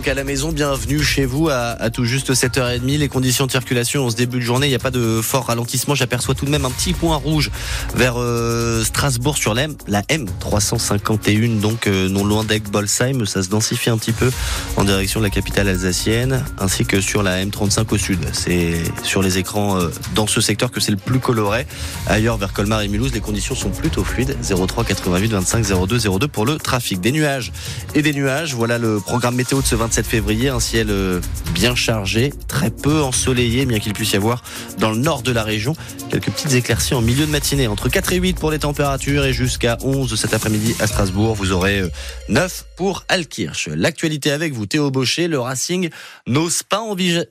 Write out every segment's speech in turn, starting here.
donc à la maison, bienvenue chez vous à, tout juste 7h30. Les conditions de circulation en ce début de journée, il n'y a pas de fort ralentissement. J'aperçois tout de même un petit point rouge vers euh, Strasbourg sur la, M, la M351, donc euh, non loin d'Egg-Bolsheim. Ça se densifie un petit peu en direction de la capitale alsacienne, ainsi que sur la M35 au sud. C'est sur les écrans euh, dans ce secteur que c'est le plus coloré. Ailleurs, vers Colmar et Mulhouse, les conditions sont plutôt fluides. 03 88 25 02 02 pour le trafic. Des nuages et des nuages. Voilà le programme météo de ce 27 février, un ciel euh, bien chargé, très peu ensoleillé, bien qu'il puisse y avoir dans le nord de la région quelques petites éclaircies en milieu de matinée, entre 4 et 8 pour les températures et jusqu'à 11 cet après-midi à Strasbourg. Vous aurez euh, 9 pour Alkirch. L'actualité avec vous, Théo Baucher, le Racing n'ose pas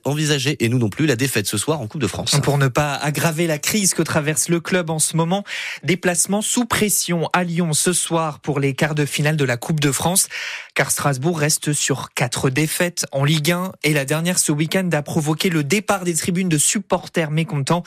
envisager, et nous non plus, la défaite ce soir en Coupe de France. Pour ne pas aggraver la crise que traverse le club en ce moment, déplacement sous pression à Lyon ce soir pour les quarts de finale de la Coupe de France, car Strasbourg reste sur 4 défaite en Ligue 1 et la dernière ce week-end a provoqué le départ des tribunes de supporters mécontents.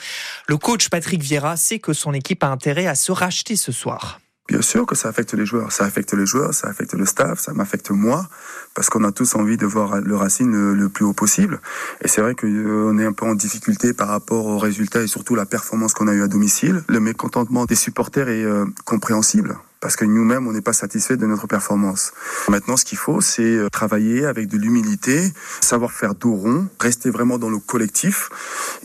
Le coach Patrick Vieira sait que son équipe a intérêt à se racheter ce soir. Bien sûr que ça affecte les joueurs, ça affecte les joueurs, ça affecte le staff, ça m'affecte moi, parce qu'on a tous envie de voir le Racing euh, le plus haut possible. Et c'est vrai qu'on euh, est un peu en difficulté par rapport aux résultats et surtout la performance qu'on a eue à domicile. Le mécontentement des supporters est euh, compréhensible parce que nous-mêmes, on n'est pas satisfait de notre performance. Maintenant, ce qu'il faut, c'est euh, travailler avec de l'humilité, savoir faire dos rond, rester vraiment dans le collectif.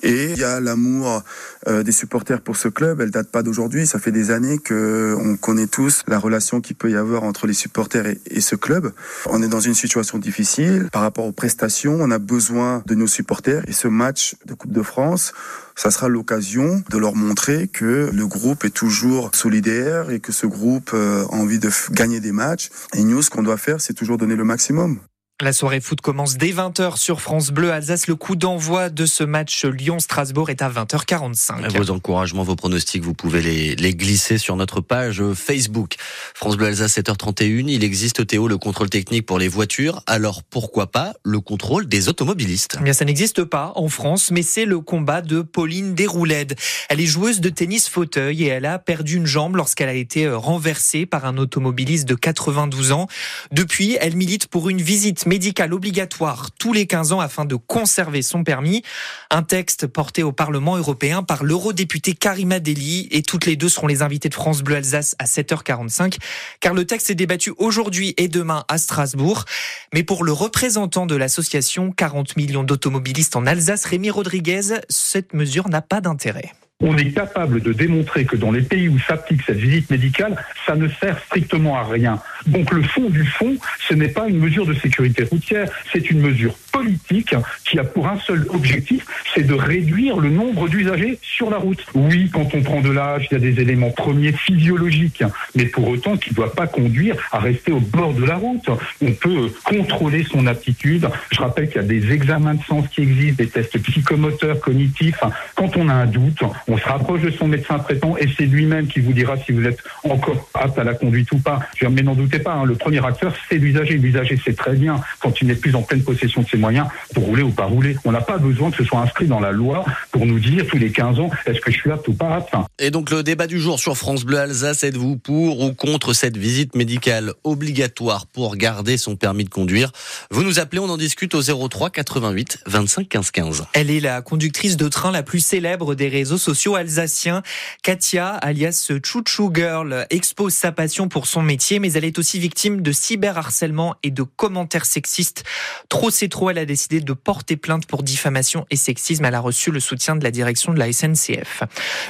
Et il y a l'amour euh, des supporters pour ce club. Elle date pas d'aujourd'hui. Ça fait des années que on connaît tous la relation qu'il peut y avoir entre les supporters et ce club. On est dans une situation difficile par rapport aux prestations. On a besoin de nos supporters. Et ce match de Coupe de France, ça sera l'occasion de leur montrer que le groupe est toujours solidaire et que ce groupe euh, a envie de gagner des matchs. Et nous, ce qu'on doit faire, c'est toujours donner le maximum. La soirée foot commence dès 20h sur France Bleu Alsace. Le coup d'envoi de ce match Lyon-Strasbourg est à 20h45. Vos encouragements, vos pronostics, vous pouvez les, les, glisser sur notre page Facebook. France Bleu Alsace 7h31. Il existe, Théo, le contrôle technique pour les voitures. Alors pourquoi pas le contrôle des automobilistes? Eh Bien, ça n'existe pas en France, mais c'est le combat de Pauline Desrouledes. Elle est joueuse de tennis fauteuil et elle a perdu une jambe lorsqu'elle a été euh, renversée par un automobiliste de 92 ans. Depuis, elle milite pour une visite médical obligatoire tous les 15 ans afin de conserver son permis. Un texte porté au Parlement européen par l'eurodéputé Karima Deli et toutes les deux seront les invités de France Bleu Alsace à 7h45 car le texte est débattu aujourd'hui et demain à Strasbourg. Mais pour le représentant de l'association 40 millions d'automobilistes en Alsace, Rémi Rodriguez, cette mesure n'a pas d'intérêt on est capable de démontrer que dans les pays où s'applique cette visite médicale, ça ne sert strictement à rien. Donc le fond du fond, ce n'est pas une mesure de sécurité routière, c'est une mesure politique qui a pour un seul objectif, c'est de réduire le nombre d'usagers sur la route. Oui, quand on prend de l'âge, il y a des éléments premiers physiologiques, mais pour autant qui ne doit pas conduire à rester au bord de la route. On peut contrôler son aptitude. Je rappelle qu'il y a des examens de sens qui existent, des tests psychomoteurs, cognitifs. Quand on a un doute, on se rapproche de son médecin traitant et c'est lui-même qui vous dira si vous êtes encore apte à la conduite ou pas. Mais n'en doutez pas, hein, le premier acteur, c'est l'usager. L'usager sait très bien quand il n'est plus en pleine possession de ses moyens pour rouler ou pas rouler. On n'a pas besoin que ce soit inscrit dans la loi pour nous dire tous les 15 ans est-ce que je suis apte ou pas apte. Et donc le débat du jour sur France Bleu Alsace, êtes-vous pour ou contre cette visite médicale obligatoire pour garder son permis de conduire? Vous nous appelez, on en discute au 03 88 25 15 15. Elle est la conductrice de train la plus célèbre des réseaux sociaux alsacien. Katia, alias Chouchou Girl, expose sa passion pour son métier, mais elle est aussi victime de cyberharcèlement et de commentaires sexistes. Trop c'est trop, elle a décidé de porter plainte pour diffamation et sexisme. Elle a reçu le soutien de la direction de la SNCF.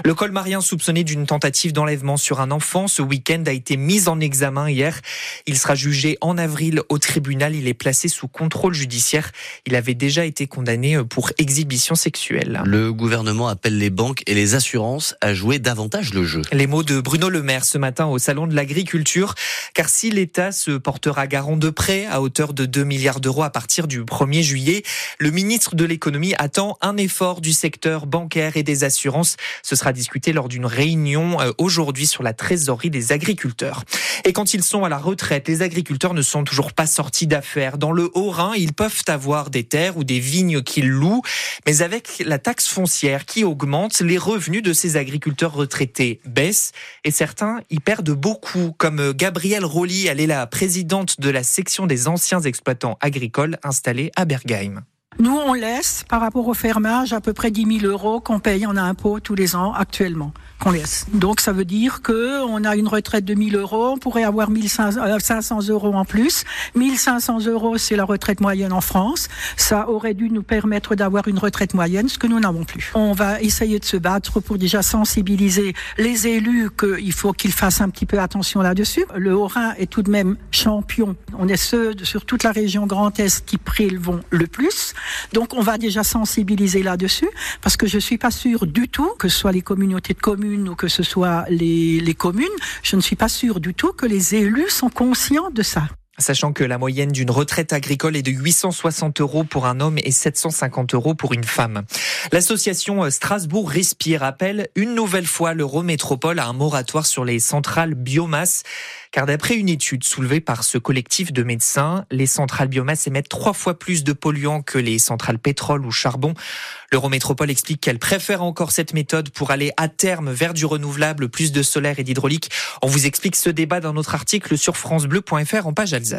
Le colmarien soupçonné d'une tentative d'enlèvement sur un enfant ce week-end a été mis en examen hier. Il sera jugé en avril au tribunal. Il est placé sous contrôle judiciaire. Il avait déjà été condamné pour exhibition sexuelle. Le gouvernement appelle les banques et les assurances à jouer davantage le jeu. Les mots de Bruno Le Maire ce matin au Salon de l'Agriculture, car si l'État se portera garant de prêts à hauteur de 2 milliards d'euros à partir du 1er juillet, le ministre de l'économie attend un effort du secteur bancaire et des assurances. Ce sera discuté lors d'une réunion euh, aujourd'hui sur la trésorerie des agriculteurs. Et quand ils sont à la retraite, les agriculteurs ne sont toujours pas sortis d'affaires. Dans le Haut-Rhin, ils peuvent avoir des terres ou des vignes qu'ils louent, mais avec la taxe foncière qui augmente, les revenus de ces agriculteurs retraités baissent et certains y perdent beaucoup, comme Gabrielle Rolly, elle est la présidente de la section des anciens exploitants agricoles installés à Bergheim. Nous, on laisse, par rapport au fermage, à peu près 10 000 euros qu'on paye en impôts tous les ans actuellement qu'on laisse. Donc ça veut dire que on a une retraite de 1000 euros, on pourrait avoir 1500 euh, euros en plus. 1500 euros, c'est la retraite moyenne en France. Ça aurait dû nous permettre d'avoir une retraite moyenne, ce que nous n'avons plus. On va essayer de se battre pour déjà sensibiliser les élus qu'il faut qu'ils fassent un petit peu attention là-dessus. Le Haut-Rhin est tout de même champion. On est ceux sur toute la région Grand Est qui prélevons le plus. Donc on va déjà sensibiliser là-dessus parce que je suis pas sûr du tout que ce soit les communautés de communes ou que ce soit les, communes, je ne suis pas sûre du tout que les élus sont conscients de ça. Sachant que la moyenne d'une retraite agricole est de 860 euros pour un homme et 750 euros pour une femme. L'association Strasbourg Respire appelle une nouvelle fois l'Eurométropole à un moratoire sur les centrales biomasse. Car d'après une étude soulevée par ce collectif de médecins, les centrales biomasse émettent trois fois plus de polluants que les centrales pétrole ou charbon. L'Eurométropole explique qu'elle préfère encore cette méthode pour aller à terme vers du renouvelable, plus de solaire et d'hydraulique. On vous explique ce débat dans notre article sur francebleu.fr en page Alsace.